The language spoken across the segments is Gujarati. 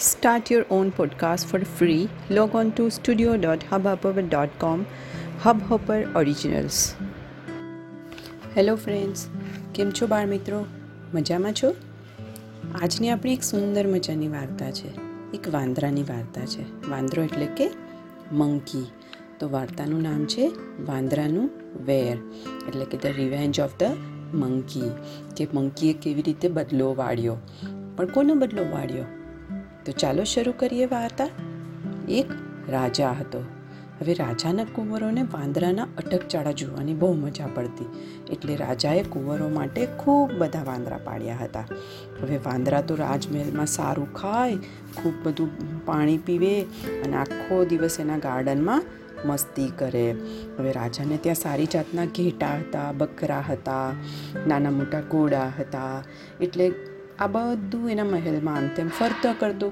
Start your own podcast for free. Log on to studio.hubhopper.com. Hubhopper Originals. Hello friends કેમ છો બાળ મિત્રો? મજામાં છો? આજની આપણી એક સુંદર મજાની વાર્તા છે. એક વાંદરાની વાર્તા છે. વાંદરો એટલે કે મંકી. તો વાર્તાનું નામ છે વાંદરાનું વેર. એટલે કે the revenge of the monkey કે મંકીએ કેવી રીતે બદલો વાળ્યો? પણ કોનો બદલો વાળ્યો? તો ચાલો શરૂ કરીએ વાર્તા. એક રાજા હતો. હવે રાજાના કુંવરોને વાંદરાના અટકચાળા જોવાની બહુ મજા પડતી. એટલે રાજાએ કુંવરો માટે ખૂબ બધા વાંદરા પાડ્યા હતા. હવે વાંદરા તો રાજમહેલમાં સારું ખાય, ખૂબ બધું પાણી પીવે અને આખો દિવસ એના ગાર્ડનમાં મસ્તી કરે. હવે રાજાને ત્યાં સારી જાતના ઘેટા હતા, બકરા હતા, નાના મોટા ઘોડા હતા. એટલે આ બધું એના મહેલમાં આમ તેમ કરતો.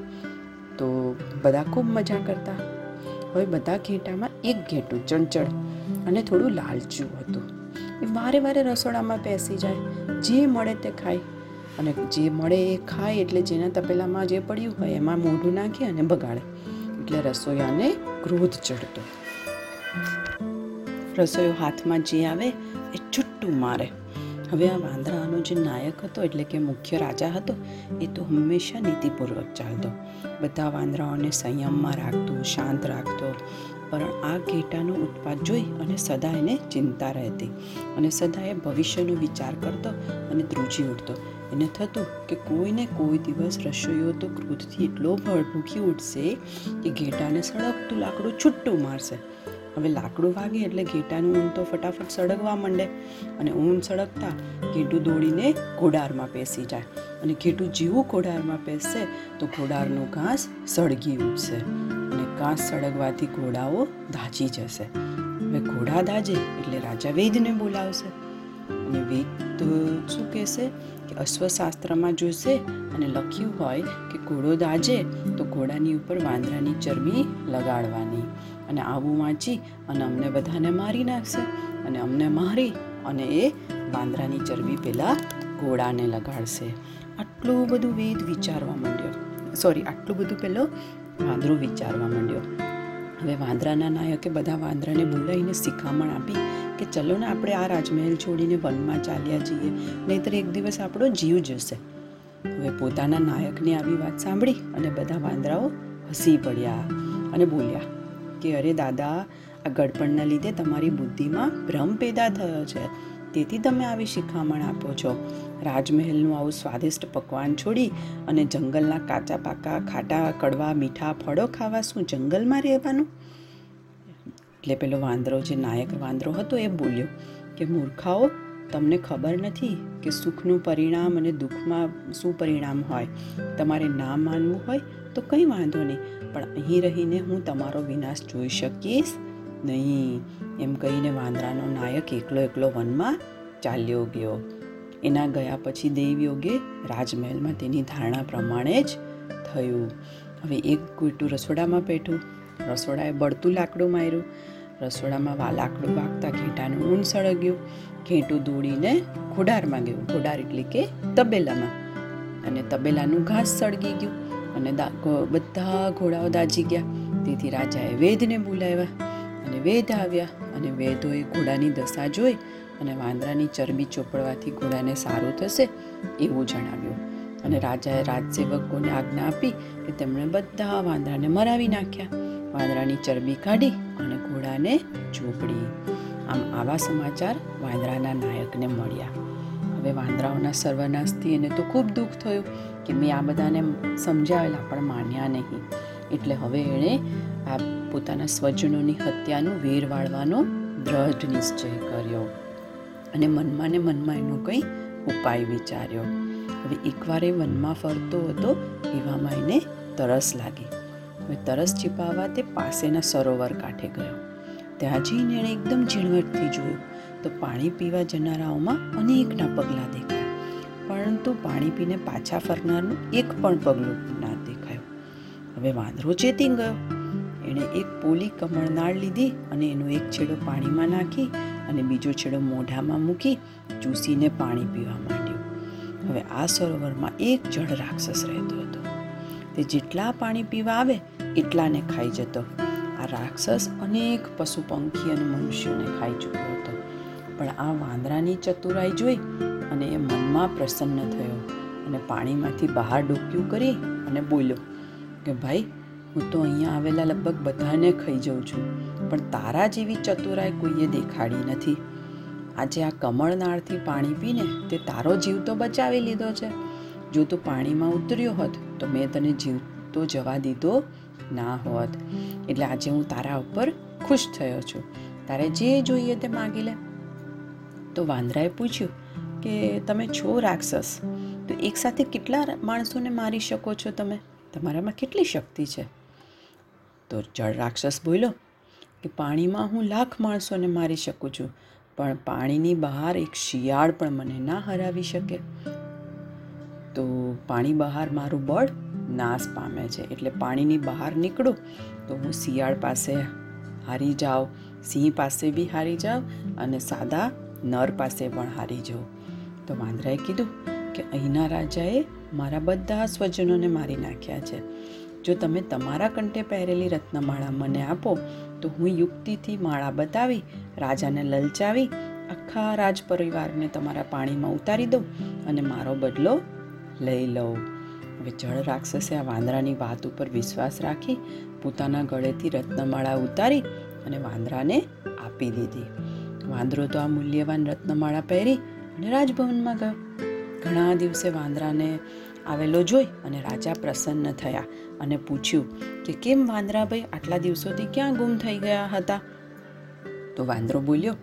તો બધા ખૂબ મજા કરતા. હવે બધા ઘેટામાં એક ઘેટું ચંચળ અને થોડું લાલચું હતું. એ વારે વારે રસોડામાં બેસી જાય. જે મળે તે ખાય. અને જે મળે એ ખાય એટલે જેના તપેલામાં જે પડ્યું હોય એમાં મોઢું નાખે અને બગાડે. એટલે રસોઈયાને ક્રોધ ચડતો. રસોઈયો હાથમાં જે આવે એ છુટ્ટું મારે. હવે આ વાંદરાનો જે નાયક હતો, એટલે કે મુખ્ય રાજા હતો, એ તો હંમેશા નીતિપૂર્વક ચાલતો. બધા વાંદરાઓને સંયમમાં રાખતો, શાંત રાખતો. પણ આ ઘેટાનો ઉત્પાદ જોઈ અને સદા એને ચિંતા રહેતી અને સદા એ ભવિષ્યનો વિચાર કરતો અને ધ્રુજી ઉઠતો. એને થતું કે કોઈને કોઈ દિવસ રસોઈયો તો ક્રોધથી એટલો ભડભૂકી ઉઠશે કે ઘેટાને સળગતું લાકડું છૂટું મારશે. હવે લાકડું વાગે એટલે ઘેટાનું ઊન તો ફટાફટ સળગવા માંડે. અને ઊન સળગતા ઘેટું દોડીને ઘોડારમાં પેસી જાય. અને ઘેટું જેવું ઘોડારમાં પેસશે તો ઘોડારનું ઘાસ સળગી ઉઠશે અને ઘાસ સળગવાથી ઘોડાઓ ધાજી જશે. હવે ઘોડા ધાજે એટલે રાજા વૈદને બોલાવશે. અને વેદ શું કહેશે કે અશ્વશાસ્ત્રમાં જોશે અને લખ્યું હોય કે ઘોડો દાજે તો ઘોડાની ઉપર વાંદરાની ચરબી લગાડવાની અને આવું વાંચી અને અમને બધાને મારી નાખશે અને અમને મારી અને એ વાંદરાની ચરબી પેલા ઘોડાને લગાડશે. આટલું બધું વેદ વિચારવા માંડ્યો. સોરી આટલું બધું પેલો વાંદરો વિચારવા માંડ્યો. હવે વાંદરાના નાયકે બધા વાંદરાને બોલાવીને શિખામણ આપી કે ચલો ને આપણે આ રાજમહેલ છોડીને વનમાં ચાલ્યા જઈએ, નહીંતર એક દિવસ આપણો જીવ જશે. હવે પોતાના નાયકની આવી વાત સાંભળી અને બધા વાંદરાઓ હસી પડ્યા અને બોલ્યા કે અરે દાદા, આ ગડપણના લીધે તમારી બુદ્ધિમાં ભ્રમ પેદા થયો છે. તેથી તમે આવી શિખામણ આપો છો. રાજમહેલનું આવું સ્વાદિષ્ટ પકવાન છોડી અને જંગલના કાચા પાકા, ખાટા, કડવા, મીઠા ફળો ખાવા શું જંગલમાં રહેવાનું? એટલે પેલો વાંદરો, જે નાયક વાંદરો હતો, એ બોલ્યો કે, મૂર્ખાઓ, તમને ખબર નથી કે સુખનું પરિણામ અને દુઃખમાં શું પરિણામ હોય? તમારે ના માનવું હોય તો કંઈ વાંધો નહીં, પણ અહીં રહીને હું તમારો વિનાશ જોઈ શકીશ નહીં. એમ કહીને વાંદરાનો નાયક એકલો એકલો વનમાં ચાલ્યો ગયો. એના ગયા પછી દેવયોગે રાજમહેલમાં તેની ધારણા પ્રમાણે જ થયું. હવે એક કુટું રસોડામાં બેઠું. રસોડાએ બળતું લાકડું માર્યું. રસોડામાં વા લાકડું વાગતા ઘેટાનું ઊન સળગ્યું, ઘેટું દોડીને ઘોડારમાં ગયું. ઘોડાર એટલે કે તબેલામાં. અને તબેલાનું ઘાસ સળગી ગયું અને બધા ઘોડાઓ દાજી ગયા. તેથી રાજાએ વેદને બોલાવ્યા અને વેદ આવ્યા અને વેદોએ ઘોડાની દશા જોઈ અને વાંદરાની ચરબી ચોપડવાથી ઘોડાને સારું થશે એવું જણાવ્યું. અને રાજાએ રાજસેવકોને આજ્ઞા આપી કે તેમણે બધા વાંદરાને મરાવી નાખ્યા. વાંદરાની ચરબી કાઢી અને ઘોડાને ચોપડી આમ આવા સમાચાર વાંદરાના નાયકને મળ્યા. હવે વાંદરાઓના સર્વનાશથી એને તો ખૂબ દુઃખ થયું કે મેં આ બધાને સમજાવેલા, પણ માન્યા નહીં. એટલે હવે એણે આ પોતાના સ્વજનોની હત્યાનું વેર વાળવાનો દ્રઢ નિશ્ચય કર્યો અને મનમાં ને મનમાં એનો કંઈ ઉપાય વિચાર્યો. હવે એકવાર એ વનમાં ફરતો હતો, એવામાં એને તરસ લાગી. હવે તરસ છીપાવવા તે પાસેના સરોવર કાંઠે ગયો. ત્યાં જઈને એણે એકદમ ઝીણવટથી જોયું તો પાણી પીવા જનારાઓમાં અનેકના પગલાં દેખાયા. પરંતુ પાણી પીને પાછા ફરનારનું એક પણ પગલું ના દેખાયું. હવે વાંદરો ચેતી ગયો. એણે એક પોલી કમળનાળ લીધી અને એનો એક છેડો પાણીમાં નાખી અને બીજો છેડો મોઢામાં મૂકી ચૂસીને પાણી પીવા માંડ્યું. હવે આ સરોવરમાં એક જળ રાક્ષસ રહેતો હતો. તે જેટલા પાણી પીવા આવે એટલાને ખાઈ જતો. આ રાક્ષસ અનેક પશુ પંખી અને મનુષ્યોને ખાઈ ચૂક્યો હતો. પણ આ વાંદરાની ચતુરાઈ જોઈ અને એ મનમાં પ્રસન્ન થયો અને પાણીમાંથી બહાર ડોક્યું કરી અને બોલ્યો, કે ભાઈ, હું તો અહીંયા આવેલા લગભગ બધાને ખાઈ જાઉં છું, પણ તારા જેવી ચતુરાઈ કોઈએ દેખાડી નથી. આજે આ કમળનાળથી પાણી પીને તે તારો જીવ તો બચાવી લીધો છે. જો તું પાણીમાં ઉતર્યો હોત તો મેં તને જીવતો જવા દીધો ના હોત. એટલે આજે હું તારા ઉપર ખુશ થયો છું. તારે જે જોઈએ તે માગી લે. તો વાંદરાએ પૂછ્યું કે તમે છો રાક્ષસ, તો એકસાથે કેટલા માણસોને મારી શકો છો તમે? તમારામાં કેટલી શક્તિ છે? તો જળ રાક્ષસ બોલ્યો કે પાણીમાં હું લાખ માણસોને મારી શકું છું, પણ પાણીની બહાર એક શિયાળ પણ મને ના હરાવી શકે. તો પાણી બહાર મારું બળ નાશ પામે છે. એટલે પાણીની બહાર નીકળો તો હું શિયાળ પાસે હારી જાઉં, સિંહ પાસે બી હારી જાઉં અને સાદા નર પાસે પણ હારી જાઉં. તો વાંદરાએ કીધું કે અહીંના રાજાએ મારા બધા સ્વજનોને મારી નાખ્યા છે. જો તમે તમારા કંઠે પહેરેલી રત્નમાળા મને આપો, તો હું યુક્તિથી માળા બતાવી, રાજાને લલચાવી, આખા રાજ પરિવારને તમારા પાણીમાં ઉતારી દઉં અને મારો બદલો લઈ લઉં. હવે જળ રાક્ષસે આ વાંદરાની વાત ઉપર વિશ્વાસ રાખી પોતાના ગળેથી રત્નમાળા ઉતારી અને વાંદરાને આપી દીધી. વાંદરો તો આ મૂલ્યવાન રત્નમાળા પહેરી અને રાજભવનમાં ગયો. ઘણા દિવસે વાંદરાને આવેલો જોઈ અને રાજા પ્રસન્ન થયા અને પૂછ્યું કે કેમ વાંદરાભાઈ આટલા દિવસોથી ક્યાં ગુમ થઈ ગયા હતા? તો વાંદરો બોલ્યો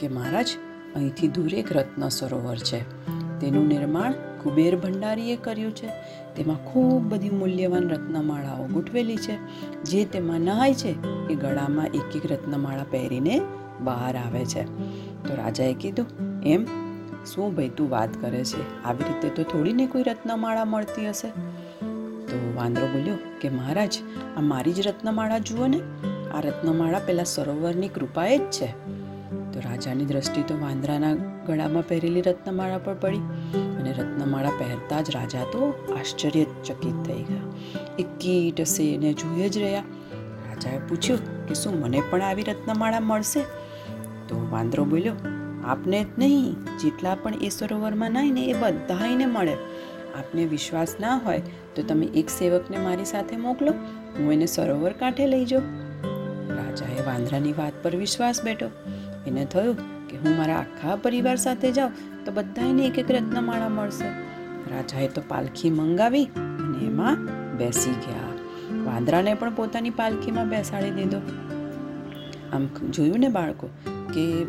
કે મહારાજ, અહીંથી દૂર એક રત્ન સરોવર છે. તેનું નિર્માણ કુબેર ભંડારીએ કર્યું છે. તેમાં ખૂબ બધી મૂલ્યવાન રત્નમાળાઓ ગોઠવેલી છે. જે તેમાં નહાય છે એ ગળામાં એક એક રત્નમાળા પહેરીને બહાર આવે છે. તો રાજાએ કીધું, એમ, શું ભાઈ તું વાત કરે છે? આવી રીતે તો થોડીને કોઈ રત્નમાળા મળતી હશે? તો વાંદરો બોલ્યો, કે મહારાજ, આ મારી જ રત્નમાળા જુઓ ને. આ રત્નમાળા પેલા સરોવરની કૃપાએ જ છે. તો રાજાની દ્રષ્ટિ તો વાંદરાના ગળામાં પહેરેલી રત્નમાળા પર પડી અને રત્નમાળા પહેરતા જ રાજા તો આશ્ચર્યચકિત થઈ ગયા. એ કીટ હશે એને જોઈએ જ રહ્યા. રાજાએ પૂછ્યું કે શું મને પણ આવી રત્નમાળા મળશે? તો વાંદરો બોલ્યો, આપને જ નહીં. જેટલા પણ એ સરોવરમાં નાય ને એ બધાને મળે. આપને વિશ્વાસ ના હોય તો તમે એક સેવકને મારી સાથે મોકલો. હું એને સરોવર કાંઠે લઈ જાઉં. રાજાએ વાંદરાની વાત પર વિશ્વાસ બેઠો. એને થયું કે હું મારા આખા પરિવાર સાથે જાઉં તો બધાને એક એક રત્નમાળા મળશે. રાજાએ તો પાલખી મંગાવી અને એમાં બેસી ગયા. વાંદરાને પણ પોતાની પાલખીમાં બેસાડી દીધો. આમ જોયું ને બાળકો કે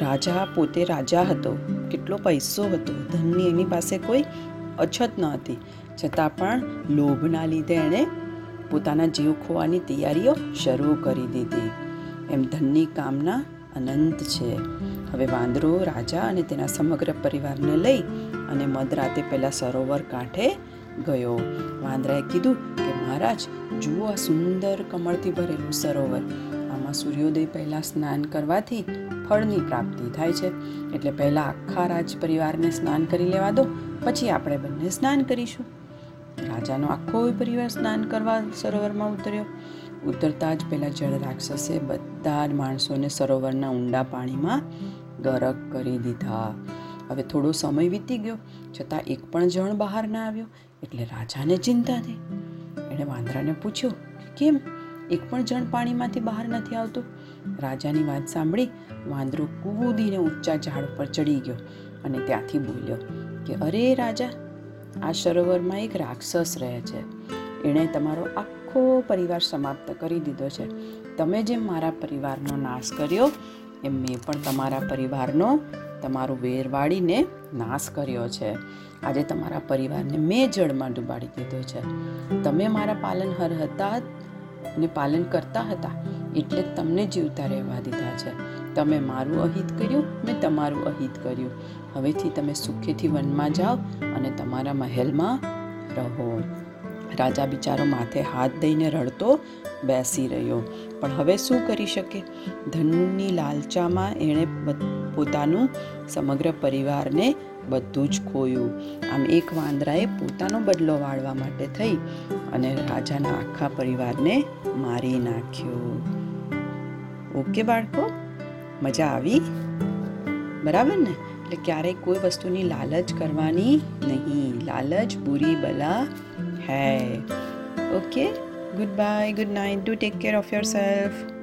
રાજા પોતે રાજા હતો, કેટલો પૈસો હતો, ધનની એની પાસે કોઈ અછત ન હતી. છતાં પણ લોભના લીધે એણે પોતાના જીવ ખોવાની તૈયારીઓ શરૂ કરી દીધી. એમ ધનની કામના અનંત છે. હવે વાંદરો, રાજા અને તેના સમગ્ર પરિવારને લઈ અને મધરાતે પહેલાં સરોવર કાંઠે ગયો. વાંદરાએ કીધું કે, મહારાજ, જુઓ આ સુંદર કમળથી ભરેલું સરોવર. આમાં સૂર્યોદય પહેલાં સ્નાન કરવાથી ફળની પ્રાપ્તિ થાય છે. એટલે પહેલાં આખા રાજ પરિવારને સ્નાન કરી લેવા દો, પછી આપણે બંને સ્નાન કરીશું. રાજાનો આખો પરિવાર સ્નાન કરવા સરોવરમાં ઉતર્યો. ઉતરતા જ પહેલાં જળ રાક્ષસે બધા જ માણસોને સરોવરના ઊંડા પાણીમાં ગરક કરી દીધા. હવે થોડો સમય વીતી ગયો, છતાં એક પણ જણ બહાર ના આવ્યો, એટલે રાજાને ચિંતા થઈ. એણે વાંદરાને પૂછ્યું, કેમ? એક પણ જણ પાણીમાંથી બહાર નથી આવતું? રાજાની વાત સાંભળી વાંદરો કૂદીને ઊંચા ઝાડ પર ચડી ગયો અને ત્યાંથી બોલ્યો કે, અરે રાજા, આ સરોવરમાં એક રાક્ષસ રહે છે. એણે તમારો આખો પરિવાર સમાપ્ત કરી દીધો છે. તમે જેમ મારા પરિવારનો નાશ કર્યો એમ મેં પણ તમારા પરિવારનો, તમારું વેર વાળીને નાશ કર્યો છે. આજે તમારા પરિવારને મેં જળમાં ડૂબાડી દીધો છે. તમે મારા પાલનહર હતા અને પાલન કરતા હતા, એટલે તમને જીવતા રહેવા દીધા છે. તમે મારું અહિત કર્યું, મેં તમારું અહિત કર્યું. હવેથી તમે સુખેથી વનમાં જાઓ અને તમારા મહેલમાં રહો. રાજા બિચારો માથે હાથ દઈને રડતો બેસી રહ્યો. પણ હવે શું કરી શકે? ધનની લાલચામાં એણે પોતાનું સમગ્ર પરિવારને બધું જ ખોયું. આમ એક વાંદરાએ પોતાનો બદલો વાળવા માટે થઈ અને રાજાના આખા પરિવારને મારી નાખ્યો. ઓકે બાળકો? મજા આવી? બરાબર ને? એટલે ક્યારેય કોઈ વસ્તુની લાલચ કરવાની નહીં. લાલચ, બુરી, બલા है okay good bye good night do take care of yourself